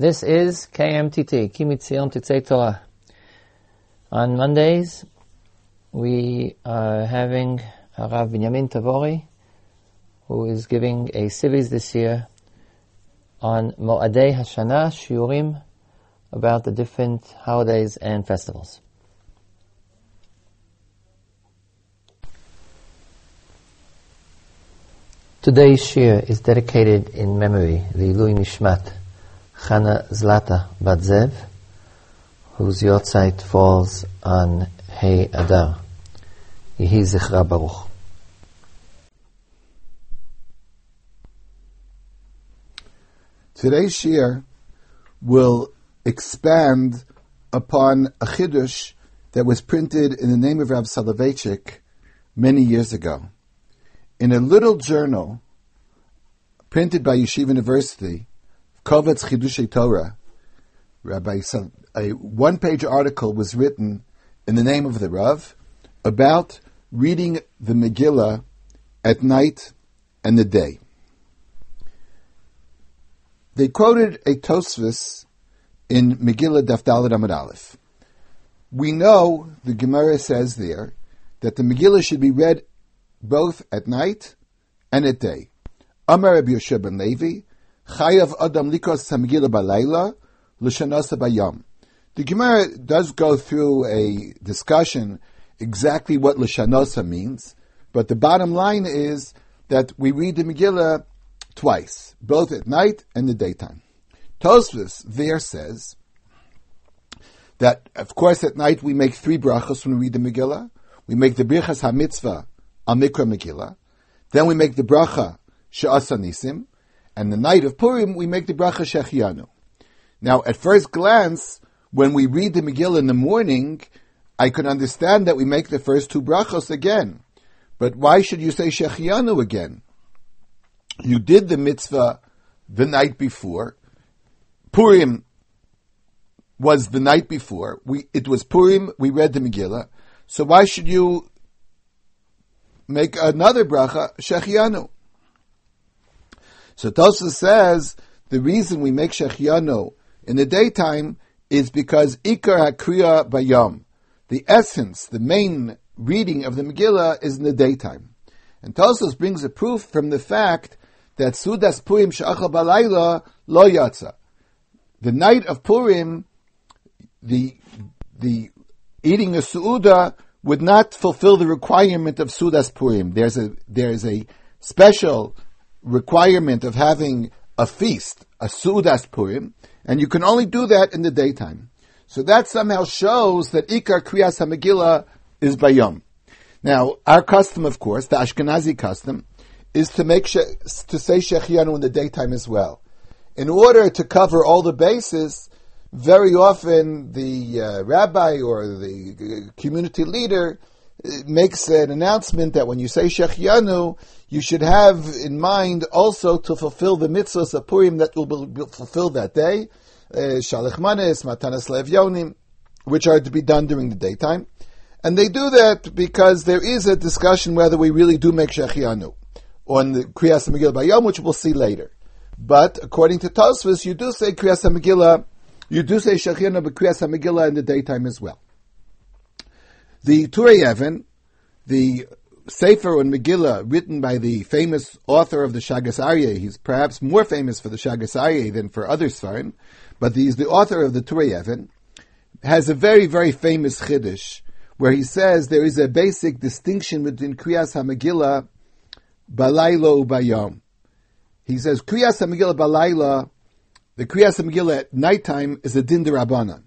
This is KMTT, Kimitzion Titzei Torah. On Mondays, we are having Rav Binyamin Tavori, who is giving a series this year on Mo'adei Hashanah, Shiurim, about the different holidays and festivals. Today's shiur is dedicated in memory, the Lui Nishmat, Chana Zlata Badzev, whose yahrzeit falls on Hey Adar. Yehi Zichra Baruch. Today's shiur will expand upon a chiddush that was printed in the name of Rav Soloveitchik many years ago. In a little journal printed by Yeshiva University, Kovetz Chidushei Torah, Rabbi, a one-page article was written in the name of the Rav about reading the Megillah at night and the day. They quoted a Tosfos in Megillah Daf Dalet Amud Aleph. We know the Gemara says there that the Megillah should be read both at night and at day. Amar Rabbi Yoshe ben Levi, Chayav Adam Likos Megillah Balayla, L'Shanasa Bayam. The Gemara does go through a discussion exactly what L'Shanosa means, but the bottom line is that we read the Megillah twice, both at night and the daytime. Tosfos there says that, of course, at night we make three brachos when we read the Megillah. We make the Birchas HaMitzvah al Mikra Megillah. Then we make the bracha She'asa Nisim. And the night of Purim, we make the bracha Shechianu. Now, at first glance, when we read the Megillah in the morning, I can understand that we make the first two brachos again. But why should you say Shechianu again? You did the mitzvah the night before. Purim was the night before. We, it was Purim, we read the Megillah. So why should you make another bracha, Shechianu? So Tosa says the reason we make Shechianu in the daytime is because Ikar HaKriya Bayam. The essence, the main reading of the Megillah is in the daytime. And Tosos brings a proof from the fact that Sudas Purim Sha'achal Balayla Lo Yatza. The night of Purim, the, the eating a Su'uda would not fulfill the requirement of Sudas Purim. There's a, there's a special requirement of having a feast, a Sudas Purim, and you can only do that in the daytime. So that somehow shows that Ikar Kriyas HaMegillah is Bayom. Now, our custom, of course, the Ashkenazi custom, is to make she- to say Shechianu in the daytime as well. In order to cover all the bases, very often the uh, rabbi or the community leader uh, makes an announcement that when you say Shechianu, you should have in mind also to fulfill the mitzvahs of Purim that will be fulfilled that day, uh, Shalech Manes, Matanas which are to be done during the daytime. And they do that because there is a discussion whether we really do make Shechianu on the Kriyas Megillah Bayom, which we'll see later. But according to Tosfos, you do say Kriyas Megillah, you do say Shechianu but Kriyas Megillah in the daytime as well. The Turei Even, the Sefer on Megillah, written by the famous author of the Shagas Aryeh, he's perhaps more famous for the Shagas Aryeh than for other Svarim, but he's the author of the Turei Even, has a very, very famous Chiddush, where he says there is a basic distinction between Kriyas HaMegillah Balayla Ubayom. He says Kriyas HaMegillah Balayla, the Kriyas HaMegillah at nighttime is a din Rabbanan.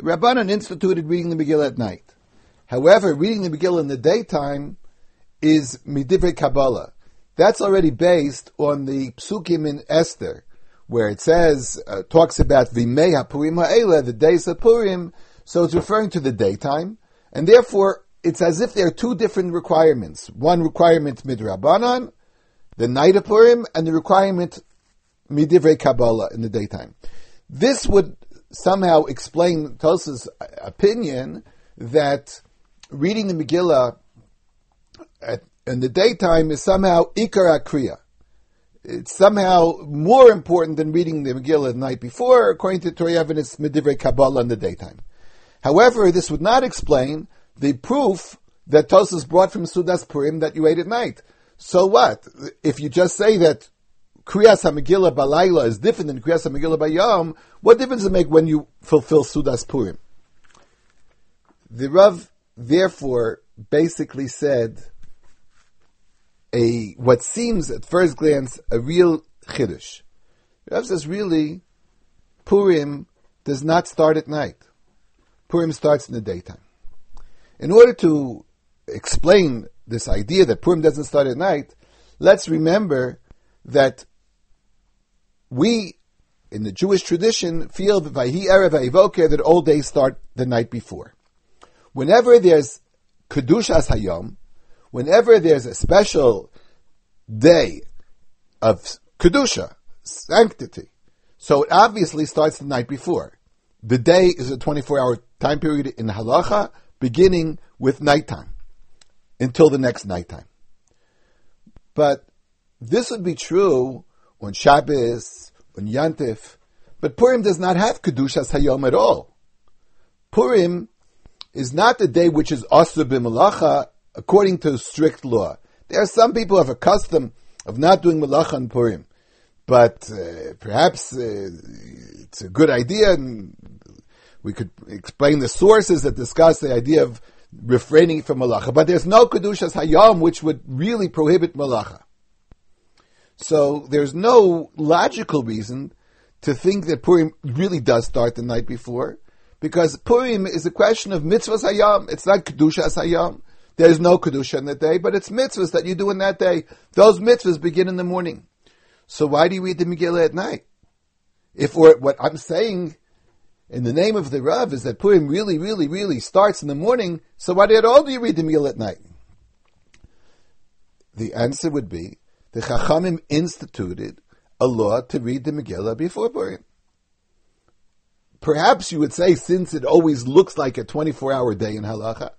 Rabbanan instituted reading the Megillah at night. However, reading the Megillah in the daytime is Midivrei Kabbalah. That's already based on the Psukim in Esther, where it says, uh, talks about Vimei HaPurim HaEla, the days of Purim, so it's referring to the daytime, and therefore it's as if there are two different requirements. One requirement midrabanan, the night of Purim, and the requirement midivrei Kabbalah in the daytime. This would somehow explain Tosa's opinion that reading the Megillah at, in the daytime is somehow ikar akriya. it's somehow more important than reading the Megillah the night before, according to Torah evidence, Medivrei Kabbalah in the daytime. However, this would not explain the proof that Tosas brought from Sudas Purim that you ate at night. So what? If you just say that Kriyas HaMegillah Balayla is different than Kriyas HaMegillah Bayom, what difference does it make when you fulfill Sudas Purim? The Rav, therefore, basically said a what seems at first glance a real chiddush. The Rav says really, Purim does not start at night. Purim starts in the daytime. In order to explain this idea that Purim doesn't start at night, let's remember that we, in the Jewish tradition, feel that Vayhi Erev that all days start the night before. Whenever there's Kedushas Hayom, whenever there's a special day of Kedusha, sanctity, so it obviously starts the night before. The day is a 24 hour time period in halacha, beginning with nighttime until the next nighttime. But this would be true on Shabbos, on Yantif, but Purim does not have Kedushas Hayom at all. Purim is not the day which is Asr b'malacha according to strict law. There are some people who have a custom of not doing malacha on Purim, but uh, perhaps uh, it's a good idea, and we could explain the sources that discuss the idea of refraining from malacha. But there's no kedushas hayom which would really prohibit malacha. So there's no logical reason to think that Purim really does start the night before, because Purim is a question of mitzvahs hayom. It's not kedushas hayom. There's no kedusha in the day, but it's mitzvahs that you do in that day. Those mitzvahs begin in the morning. So why do you read the Megillah at night? If or what I'm saying in the name of the Rav is that Purim really, really, really starts in the morning, so why at all do you read the meal at night? The answer would be the Chachamim instituted a law to read the Megillah before Purim. Perhaps you would say, since it always looks like a 24 hour day in Halacha,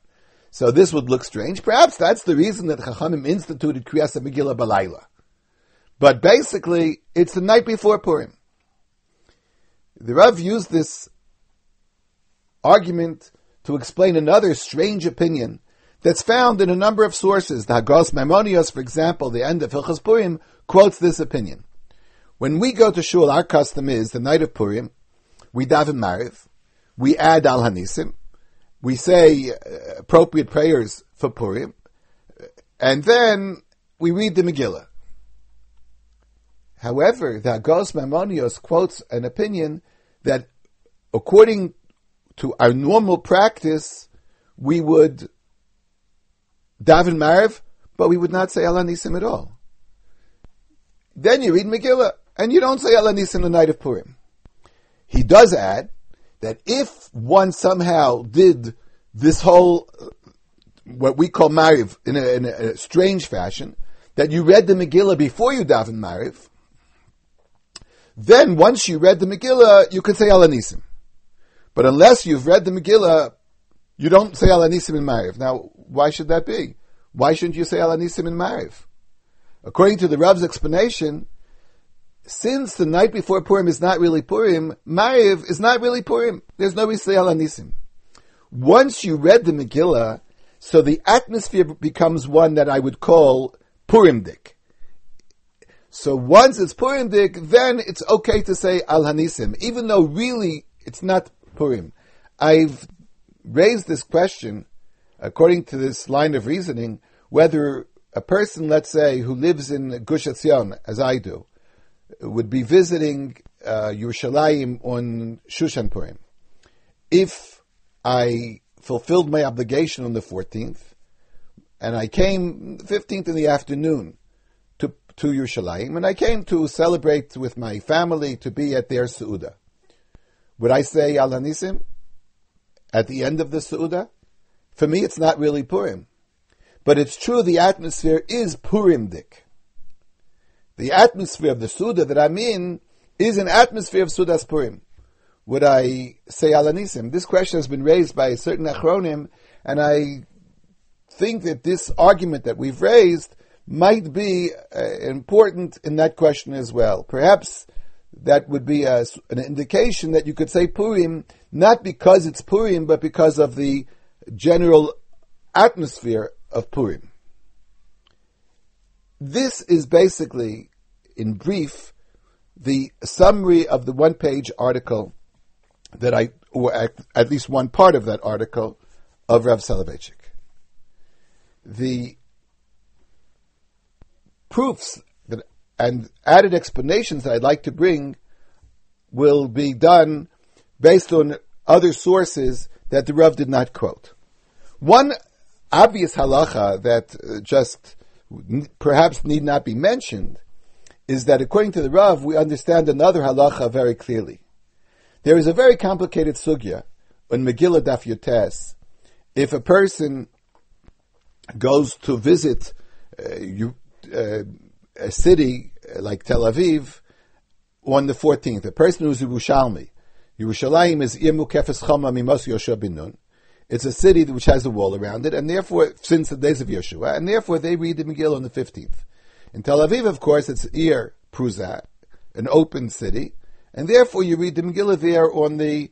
so this would look strange. Perhaps that's the reason that Chachamim instituted Kriyas Megillah Balayla. But basically, it's the night before Purim. The Rav used this argument to explain another strange opinion that's found in a number of sources. The Hagos Maimonios, for example, the end of Hilchas Purim, quotes this opinion. When we go to shul, our custom is the night of Purim, we daven Mariv, we add Al Hanisim, we say uh, appropriate prayers for Purim, and then we read the Megillah. However, the Hagos Maimonios quotes an opinion that according to our normal practice, we would daven Mariv, but we would not say Al Nisim at all. Then you read Megillah, and you don't say Al Nisim the night of Purim. He does add that if one somehow did this whole, what we call Mariv, in a, in a strange fashion, that you read the Megillah before you daven Mariv, then once you read the Megillah, you can say Al Nisim. But unless you've read the Megillah, you don't say Al Anisim in Mariv. Now, why should that be? Why shouldn't you say Al Anisim in Mariv? According to the Rav's explanation, since the night before Purim is not really Purim, Mariv is not really Purim. There's no reason to say Al Anisim. Once you read the Megillah, so the atmosphere becomes one that I would call Purimdik. So once it's Purimdik, then it's okay to say Al Hanisim, even though really it's not Purim. I've raised this question, according to this line of reasoning, whether a person, let's say, who lives in Gush Etzion, as I do, would be visiting uh, Yerushalayim on Shushan Purim. If I fulfilled my obligation on the 14th, and I came 15th in the afternoon to, to Yerushalayim, and I came to celebrate with my family to be at their Su'udah. Would I say Al Hanisim at the end of the Su'udah? For me, it's not really Purim. But it's true the atmosphere is Purimdik. The atmosphere of the Suda that I'm in is an atmosphere of Sudas Purim. Would I say Al Hanisim? This question has been raised by a certain Achronim, and I think that this argument that we've raised might be uh, important in that question as well. Perhaps that would be a, an indication that you could say Purim not because it's Purim, but because of the general atmosphere of Purim. This is basically, in brief, the summary of the one-page article that I, or at, at least one part of that article of Rav Soloveitchik. The proofs that, and added explanations that I'd like to bring will be done based on other sources that the Rav did not quote. One obvious halacha that uh, just perhaps need not be mentioned is that according to the Rav, we understand another halacha very clearly. There is a very complicated sugya on Megillah Daf Yotes. If a person goes to visit uh, you, uh, a city like Tel Aviv on the 14th, a person who's Yerushalmi, Yerushalayim is Imu Kefes Chama Mimos Yoshua Bin Nun. It's a city which has a wall around it, and therefore, since the days of Yeshua, and therefore they read the Megillah on the 15th. In Tel Aviv, of course, it's Ir Pruza, an open city, and therefore you read the Megillah there on the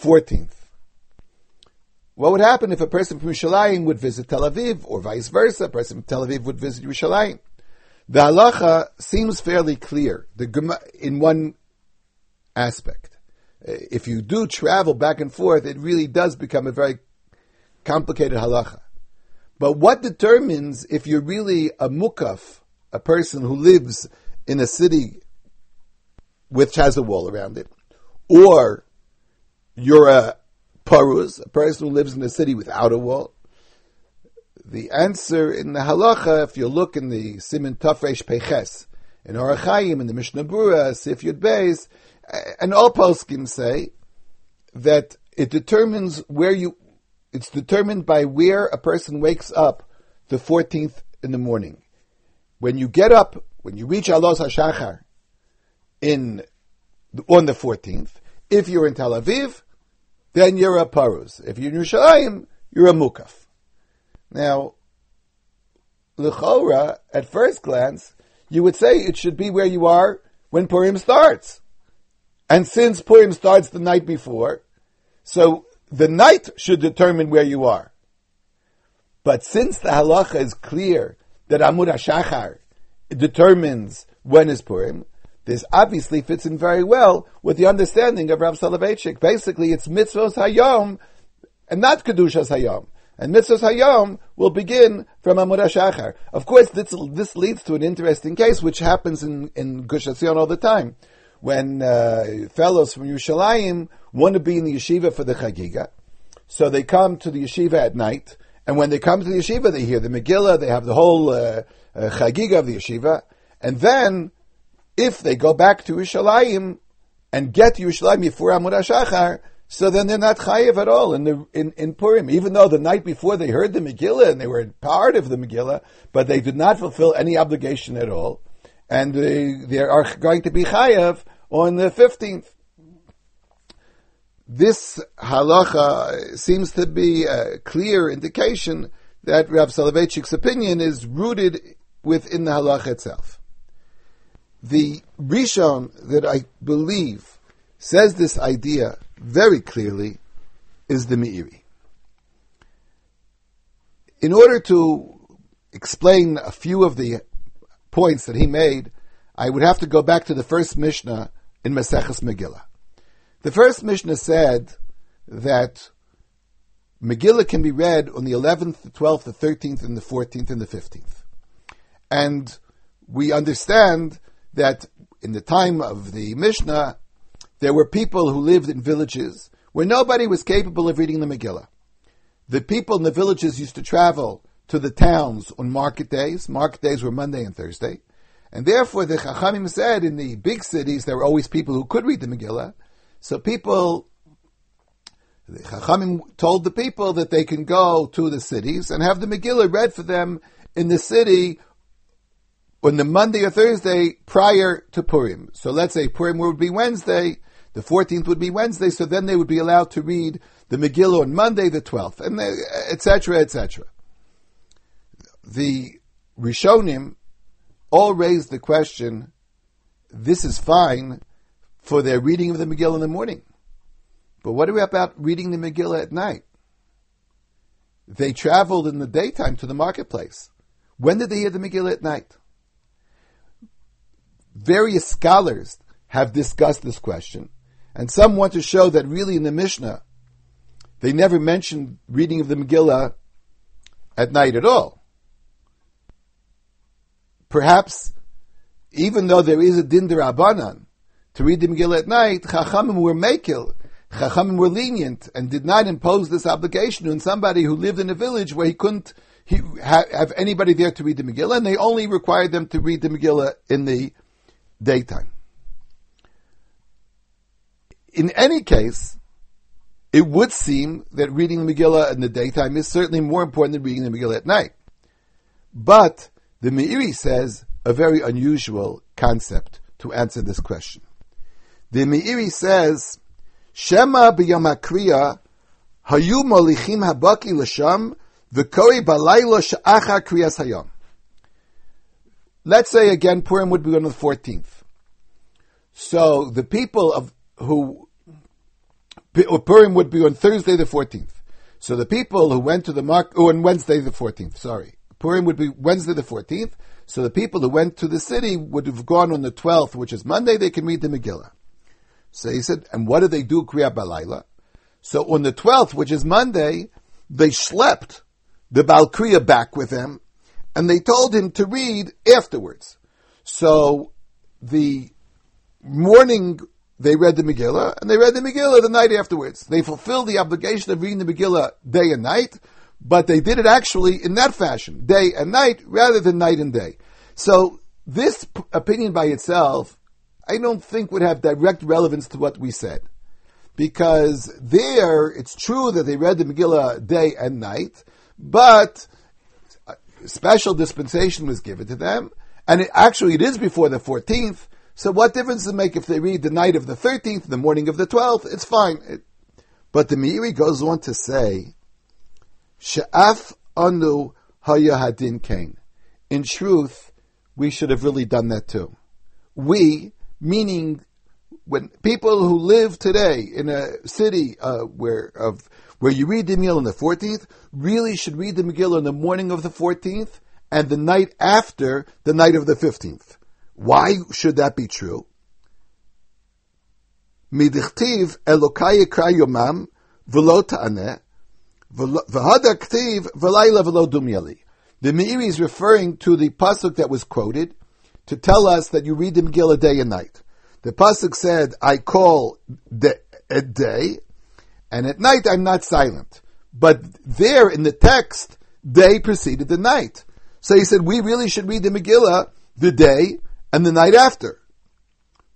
14th. What would happen if a person from Yerushalayim would visit Tel Aviv, or vice versa, a person from Tel Aviv would visit Yerushalayim? The halacha seems fairly clear the, in one aspect. Uh, if you do travel back and forth, it really does become a very complicated halacha. But what determines if you're really a mukaf, a person who lives in a city which has a wall around it, or you're a paruz, a person who lives in a city without a wall? The answer in the halacha, if you look in the Siman Tafresh Peches, in Orachayim, in the Mishnah Berurah, Sif Yud Beis, and all poskim say that it determines where you, it's determined by where a person wakes up the 14th in the morning. When you get up, when you reach Alos HaShachar in, on the 14th, if you're in Tel Aviv, then you're a paruz. If you're in Yerushalayim, you're a mukaf. Now, l'chora, at first glance, you would say it should be where you are when Purim starts. And since Purim starts the night before, so the night should determine where you are. But since the halacha is clear that Amud HaShachar determines when is Purim, this obviously fits in very well with the understanding of Rav Soloveitchik. Basically, it's mitzvos hayom and not kedushas hayom. And mitzvahs hayom will begin from Amud HaShachar. Of course, this, this leads to an interesting case, which happens in, in Gush Etzion all the time. When uh, fellows from Yerushalayim want to be in the yeshiva for the Chagiga, so they come to the yeshiva at night, and when they come to the yeshiva, they hear the Megillah, they have the whole uh, uh, Chagiga of the yeshiva, and then, if they go back to Yerushalayim and get Yerushalayim before Amud HaShachar, so then they're not chayiv at all in the in, in Purim, even though the night before they heard the Megillah and they were part of the Megillah, but they did not fulfill any obligation at all, and they, they are going to be chayiv on the fifteenth. This halacha seems to be a clear indication that Rav Soloveitchik's opinion is rooted within the halacha itself. The Rishon that I believe says this idea very clearly is the Meiri. In order to explain a few of the points that he made, I would have to go back to the first Mishnah in Maseches Megillah. The first Mishnah said that Megillah can be read on the 11th, the 12th, the 13th, and the 14th, and the 15th. And we understand that in the time of the Mishnah, there were people who lived in villages where nobody was capable of reading the Megillah. The people in the villages used to travel to the towns on market days. Market days were Monday and Thursday. And therefore, the Chachamim said in the big cities, there were always people who could read the Megillah. So people, the Chachamim told the people that they can go to the cities and have the Megillah read for them in the city on the Monday or Thursday prior to Purim. So let's say Purim would be Wednesday, the 14th would be Wednesday, so then they would be allowed to read the Megillah on Monday, the 12th, and etc., etc. The Rishonim all raised the question, this is fine for their reading of the Megillah in the morning. But what about reading the Megillah at night? They traveled in the daytime to the marketplace. When did they hear the Megillah at night? Various scholars have discussed this question, and some want to show that really in the Mishnah, they never mentioned reading of the Megillah at night at all. Perhaps, even though there is a din Abanan to read the Megillah at night, Chachamim were makil, Chachamim were lenient and did not impose this obligation on somebody who lived in a village where he couldn't he, ha, have anybody there to read the Megillah, and they only required them to read the Megillah in the daytime. In any case, it would seem that reading the Megillah in the daytime is certainly more important than reading the Megillah at night. But the Meiri says a very unusual concept to answer this question. The Meiri says Shema b'yom hakriya hayu molichim habaki l'sham v'kori balaylo she'achar kriyas hayom. Let's say again Purim would be on the 14th. So the people of who Purim would be on Thursday the 14th. So the people who went to the mark, on Wednesday the 14th, sorry. Purim would be Wednesday the 14th. So the people who went to the city would have gone on the 12th, which is Monday, they can read the Megillah. So he said, and what do they do Kriya Balayla? So on the 12th, which is Monday, they slept the Balkriya back with them, and they told him to read afterwards. So the morning they read the Megillah, and they read the Megillah the night afterwards. They fulfilled the obligation of reading the Megillah day and night, but they did it actually in that fashion, day and night, rather than night and day. So this p- opinion by itself I don't think would have direct relevance to what we said. Because there, it's true that they read the Megillah day and night, but special dispensation was given to them, and it, actually it is before the 14th, so what difference does it make if they read the night of the 13th, the morning of the 12th? It's fine. It, but the Meiri goes on to say, Anu kain. In truth, we should have really done that too. We, meaning when people who live today in a city uh, where of where you read the Megillah on the 14th, really should read the Megillah on the morning of the 14th and the night after the night of the 15th. Why should that be true? Midichtiv Yomam V'lo Ta'aneh The Meiri is referring to the pasuk that was quoted, to tell us that you read the Megillah day and night. The pasuk said, "I call the, at day, and at night I'm not silent." But there in the text, day preceded the night. So he said, we really should read the Megillah the day and the night after.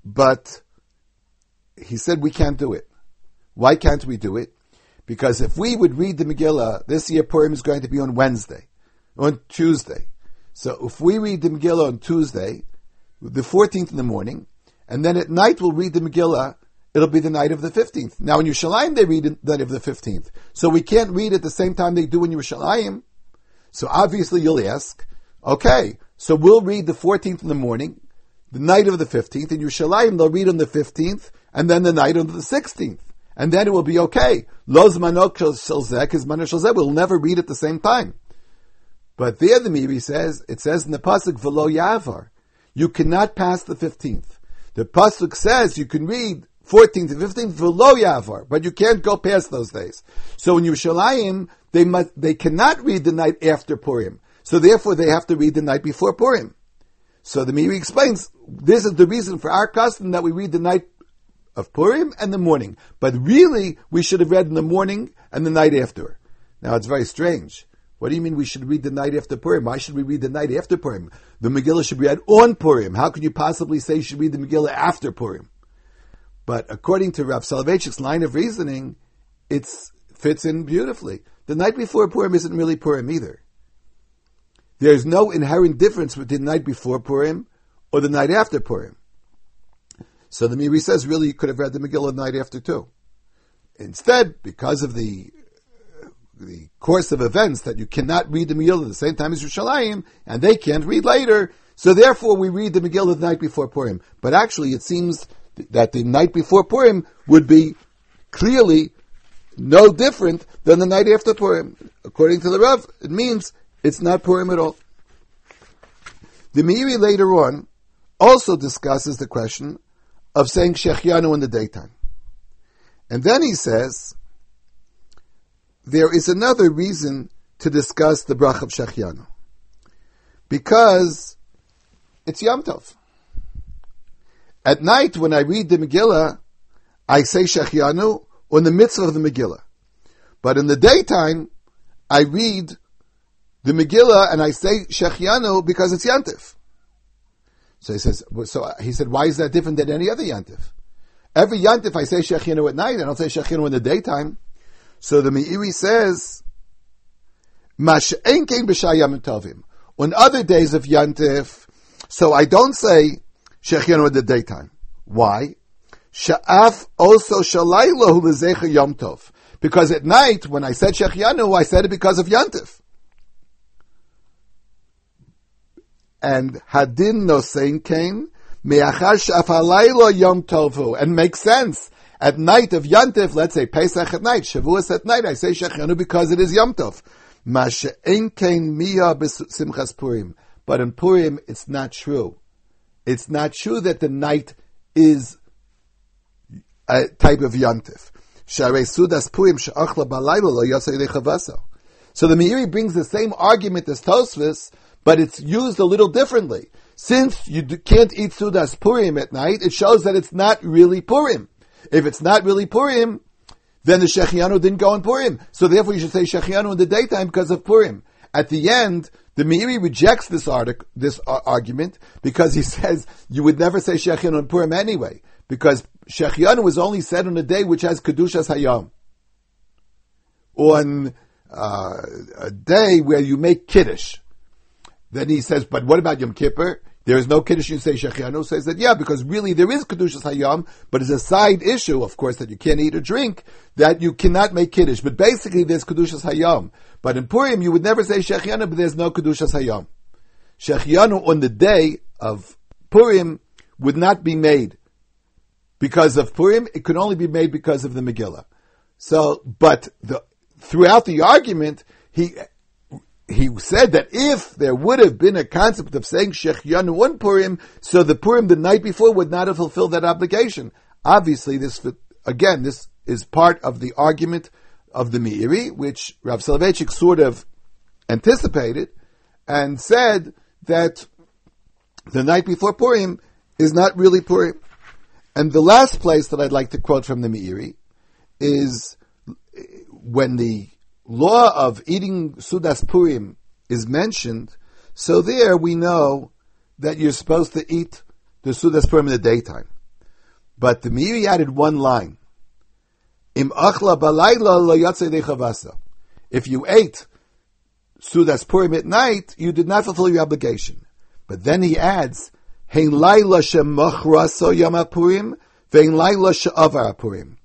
But he said we can't do it. Why can't we do it? Because if we would read the Megillah, this year Purim is going to be on Wednesday, on Tuesday. So if we read the Megillah on Tuesday, the 14th in the morning, and then at night we'll read the Megillah, it'll be the night of the 15th. Now in Yerushalayim they read the night of the 15th. So we can't read at the same time they do in Yerushalayim. So obviously you'll ask, okay, so we'll read the 14th in the morning, the night of the 15th, in Yerushalayim they'll read on the 15th, and then the night of the 16th. And then it will be okay. Los manok shalzek is manok We'll never read at the same time. But there the Meiri says, it says in the Pasuk, Velo Yavar, you cannot pass the 15th. The Pasuk says you can read 14th and 15th, Velo Yavar, but you can't go past those days. So in Yerushalayim, they must, they cannot read the night after Purim. So therefore they have to read the night before Purim. So the Meiri explains, this is the reason for our custom that we read the night of Purim and the morning. But really, we should have read in the morning and the night after. Now it's very strange. What do you mean we should read the night after Purim? Why should we read the night after Purim? The Megillah should be read on Purim. How can you possibly say you should read the Megillah after Purim? But according to Rav Soloveitchik's line of reasoning, it fits in beautifully. The night before Purim isn't really Purim either. There's no inherent difference between the night before Purim or the night after Purim. So the Meiri says really you could have read the Megillah the night after too. Instead, because of the the course of events that you cannot read the Megillah at the same time as Yerushalayim, and they can't read later. So therefore, we read the Megillah the night before Purim. But actually, it seems that the night before Purim would be clearly no different than the night after Purim. According to the Rav, it means it's not Purim at all. The Meiri later on also discusses the question of saying Shechianu in the daytime. And then he says, there is another reason to discuss the brach of Shechianu. Because it's Yom Tov. At night, when I read the Megillah, I say Shechianu on the mitzvah of the Megillah. But in the daytime, I read the Megillah and I say Shechianu because it's Yantif. So he says, so uh, he said, why is that different than any other Yantif? Every Yantif I say Shechianu at night, I don't say Shechianu in the daytime. So the Meiri says, tovim. On other days of Yantif, so I don't say Shechianu in the daytime. Why? Sha'af also shalaylahu yom tov. Because at night, when I said Shechianu, I said it because of Yantif. And Hadin Nosein came, Me'achar sha'af yom tovu. And makes sense. At night of Yantif, let's say Pesach at night, Shavuos at night, I say Shechianu because it is Yom Tov. But in Purim, it's not true. It's not true that the night is a type of yantif. So the Meiri brings the same argument as Tosfos, but it's used a little differently. Since you can't eat sudas purim at night, it shows that it's not really purim. If it's not really purim, then the shechianu didn't go in purim. So therefore, you should say shechianu in the daytime because of purim. At the end, the Meiri rejects this article, this argument, because he says you would never say Shechianu on Purim anyway, because Shechianu was only said on a day which has Kedushas Hayom. On uh, a day where you make Kiddush. Then he says, but what about Yom Kippur? There is no Kiddush, you say Shechianu, says that, yeah, because really there is Kedushas Hayom, but it's a side issue, of course, that you can't eat or drink, that you cannot make Kiddush. But basically there's Kedushas Hayom. But in Purim, you would never say Shechianu, but there's no Kedushas Hayom. Shechianu on the day of Purim would not be made because of Purim. It could only be made because of the Megillah. So, but the, throughout the argument, he he said that if there would have been a concept of saying Shechianu on Purim, so the Purim the night before would not have fulfilled that obligation. Obviously, this again, this is part of the argument of the Meiri, which Rav Soloveitchik sort of anticipated and said that the night before Purim is not really Purim. And the last place that I'd like to quote from the Meiri is when the law of eating Sudas Purim is mentioned, so there we know that you're supposed to eat the Sudas Purim in the daytime. But the Meiri added one line. Im achla balayla If you ate Sudas Purim at night, you did not fulfill your obligation. But then he adds, Hein laila yama Purim, vein laila Purim.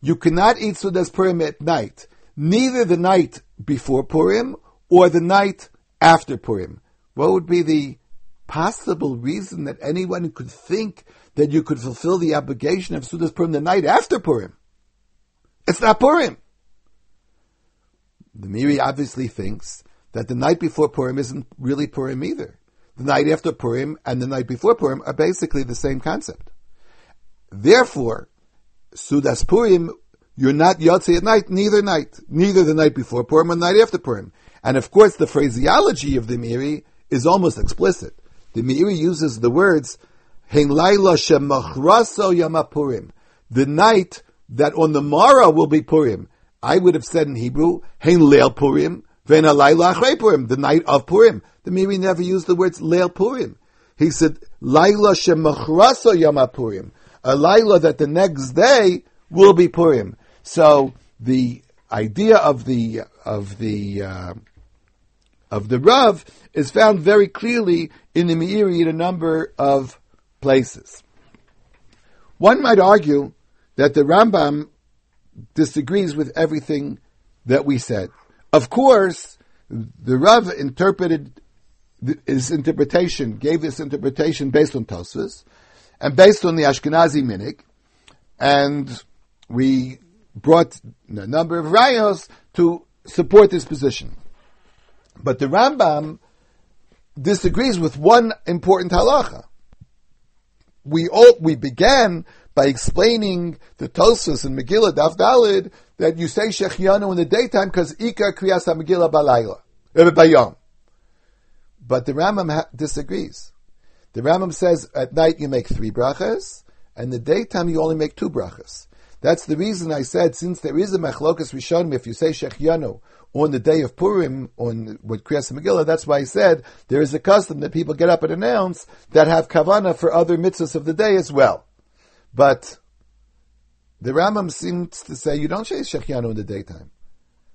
You cannot eat Sudas Purim at night, neither the night before Purim or the night after Purim. What would be the possible reason that anyone could think that you could fulfill the obligation of Sudas Purim the night after Purim? It's not Purim. The Meiri obviously thinks that the night before Purim isn't really Purim either. The night after Purim and the night before Purim are basically the same concept. Therefore, Sudas Purim, you're not Yotze at night, neither night, neither the night before Purim or the night after Purim. And of course, the phraseology of the Meiri is almost explicit. The Meiri uses the words, Yamapurim, the night that on the morrow will be Purim. I would have said in Hebrew, Leil Purim, Purim, the night of Purim. The Meiri never used the words Leil Purim. He said, Laila Shemachraso Yom Purim, a Laila that the next day will be Purim. So the idea of the of the uh, of the Rav is found very clearly in the Meiri in a number of places. One might argue that the Rambam disagrees with everything that we said. Of course, the Rav interpreted his interpretation, gave this interpretation based on Tosfos, and based on the Ashkenazi minhag, and we brought a number of rayos to support this position. But the Rambam disagrees with one important halacha. We all, we began by explaining the Tosfos and Megillah Daf Dalid that you say Shechianu in the daytime because Ika Kriyas Megillah Balayla, er, Bayom. But the Rambam ha- disagrees. The Rambam says at night you make three brachas, and the daytime you only make two brachas. That's the reason I said since there is a mechlokas rishonim, if you say shechianu on the day of Purim on with Kriyas Megillah, that's why I said there is a custom that people get up and announce that have kavana for other mitzvahs of the day as well. But the Rambam seems to say you don't say shechianu in the daytime,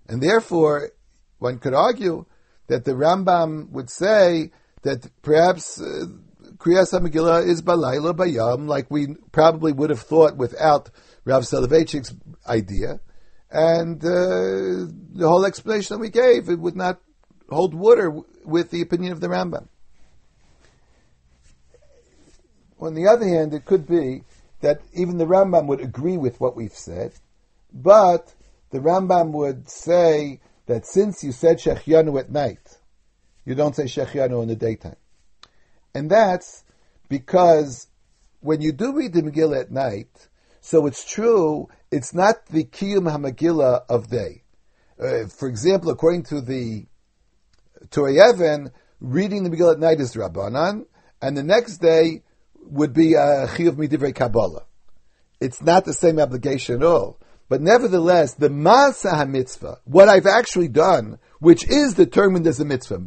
and therefore one could argue that the Rambam would say that perhaps uh, Kriyas Megillah is balayla bayam, like we probably would have thought without Rav Soloveitchik's idea, and uh, the whole explanation that we gave it would not hold water with the opinion of the Rambam. On the other hand, it could be that even the Rambam would agree with what we've said, but the Rambam would say that since you said Shechianu at night, you don't say Shechianu in the daytime. And that's because when you do read the Megillah at night, so it's true, it's not the Kiyum HaMegillah of day. Uh, for example, according to the Turei Even, reading the Megillah at night is Rabbanan, and the next day would be a Chiyuv Midivrei Kabbalah. It's not the same obligation at all. But nevertheless, the Masa HaMitzvah, what I've actually done, which is determined as a mitzvah,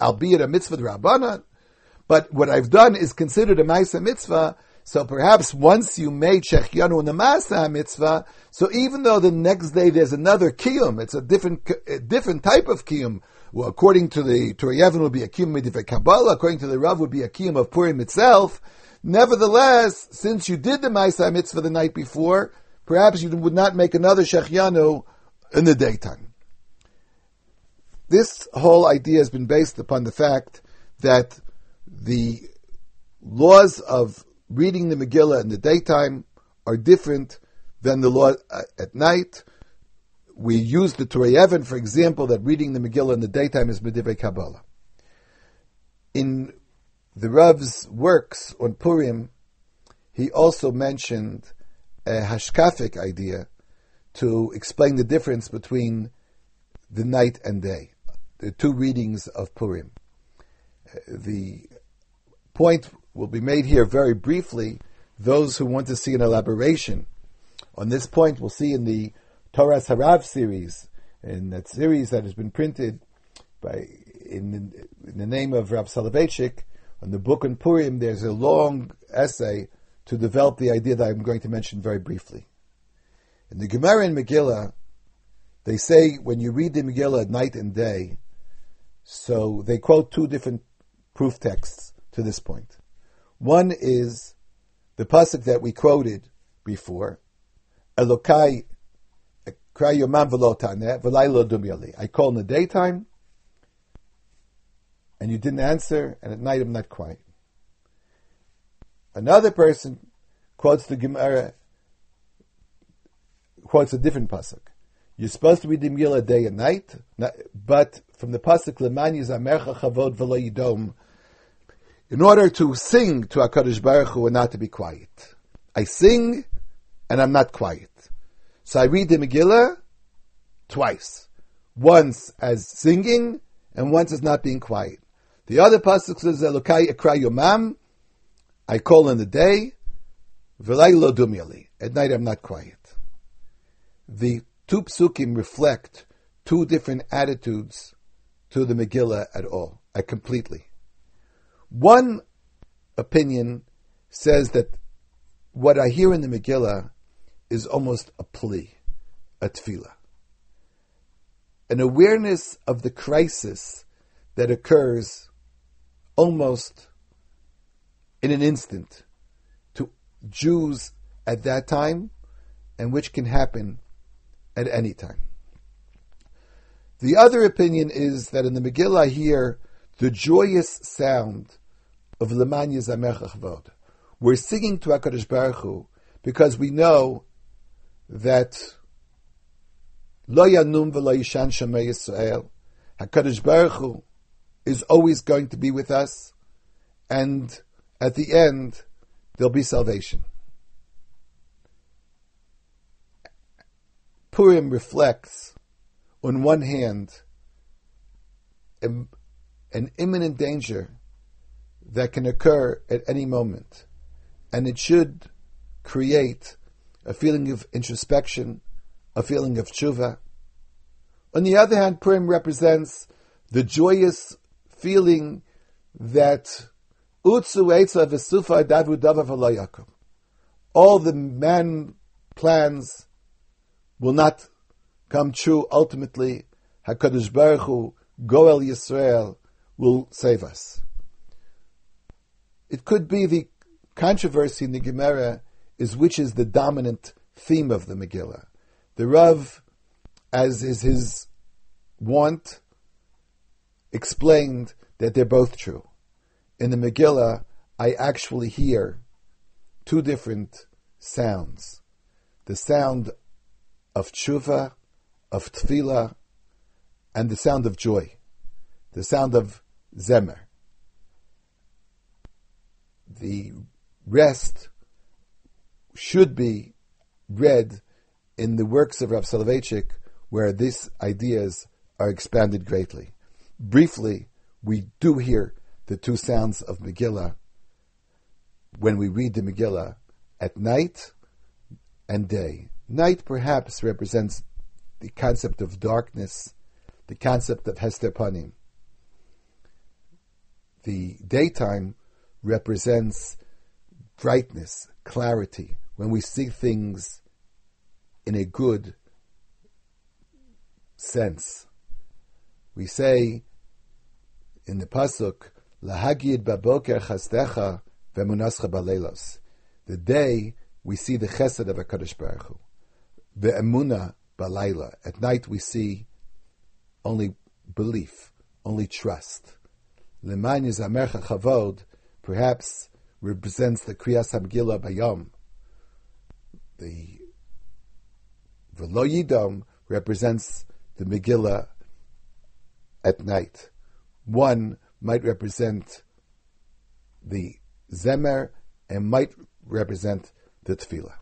albeit a mitzvah Rabbanan, but what I've done is considered a Masa mitzvah, so perhaps once you made Shechianu in the Masa mitzvah, so even though the next day there's another Kiyum, it's a different, a different type of Kiyum, well, according to the Turei Even would be a Kiyum Midivek Kabbalah, according to the Rav would be a Kiyum of Purim itself, nevertheless, since you did the Masa mitzvah the night before, perhaps you would not make another Shechianu in the daytime. This whole idea has been based upon the fact that the laws of reading the Megillah in the daytime are different than the law uh, at night. We use the Turei Even, for example, that reading the Megillah in the daytime is Medivei Kabbalah. In the Rav's works on Purim, he also mentioned a hashkafic idea to explain the difference between the night and day, the two readings of Purim. Uh, the point will be made here very briefly. Those who want to see an elaboration on this point we'll see in the Torah Harav series, in that series that has been printed by in, in the name of Rav Soloveitchik, on the book on Purim, there's a long essay to develop the idea that I'm going to mention very briefly. In the Gemara and Megillah, they say when you read the Megillah night and day, so they quote two different proof texts to this point. One is the pasuk that we quoted before, Elokai I call in the daytime, and you didn't answer, and at night I'm not quiet. Another person quotes the Gemara, quotes a different pasuk. You're supposed to read the Megillah day and night, but from the pasuk Leman Yizamercha Chavod V'lo Yidom, in order to sing to Hakadosh Baruch Hu and not to be quiet. I sing and I'm not quiet. So I read the Megillah twice, once as singing and once as not being quiet. The other pasuk says Elokai Ekra Yomam, I call in the day, V'laylo dumyali. At night I'm not quiet. The two psukim reflect two different attitudes to the Megillah at all, at completely. One opinion says that what I hear in the Megillah is almost a plea, a tefillah. An awareness of the crisis that occurs almost in an instant to Jews at that time and which can happen at any time. The other opinion is that in the Megillah here, the joyous sound of Lemanya Zamecha Chavod. We're singing to HaKadosh Baruch Hu because we know that Lo Yanum V'Lo Yishan Shemei Yisrael HaKadosh Baruch Hu is always going to be with us and at the end there'll be salvation. Purim reflects, on one hand, an imminent danger that can occur at any moment. And it should create a feeling of introspection, a feeling of tshuva. On the other hand, Purim represents the joyous feeling that all Haman plans will not come true ultimately. HaKadosh Baruch Hu, Goel Yisrael, will save us. It could be the controversy in the Gemara is which is the dominant theme of the Megillah. The Rav, as is his want, explained that they're both true. In the Megillah, I actually hear two different sounds. The sound of tshuva, of tefillah, and the sound of joy, the sound of zemer. The rest should be read in the works of Rav Soloveitchik, where these ideas are expanded greatly. Briefly, we do hear the two sounds of Megillah when we read the Megillah at night and day. Night perhaps represents the concept of darkness, the concept of Hester Panim. The daytime represents brightness, clarity, when we see things in a good sense. We say in the pasuk, "Lahagid baboker chasdecha v'munascha baleilos." The day we see the chesed of Hakadosh Baruch Hu. The emuna balayla. At night we see only belief, only trust. Leman Amercha Chavod perhaps represents the Kriyas HaMegillah Bayom. The Velo Yidom represents the Megillah at night. One might represent the Zemer and might represent the Tefillah.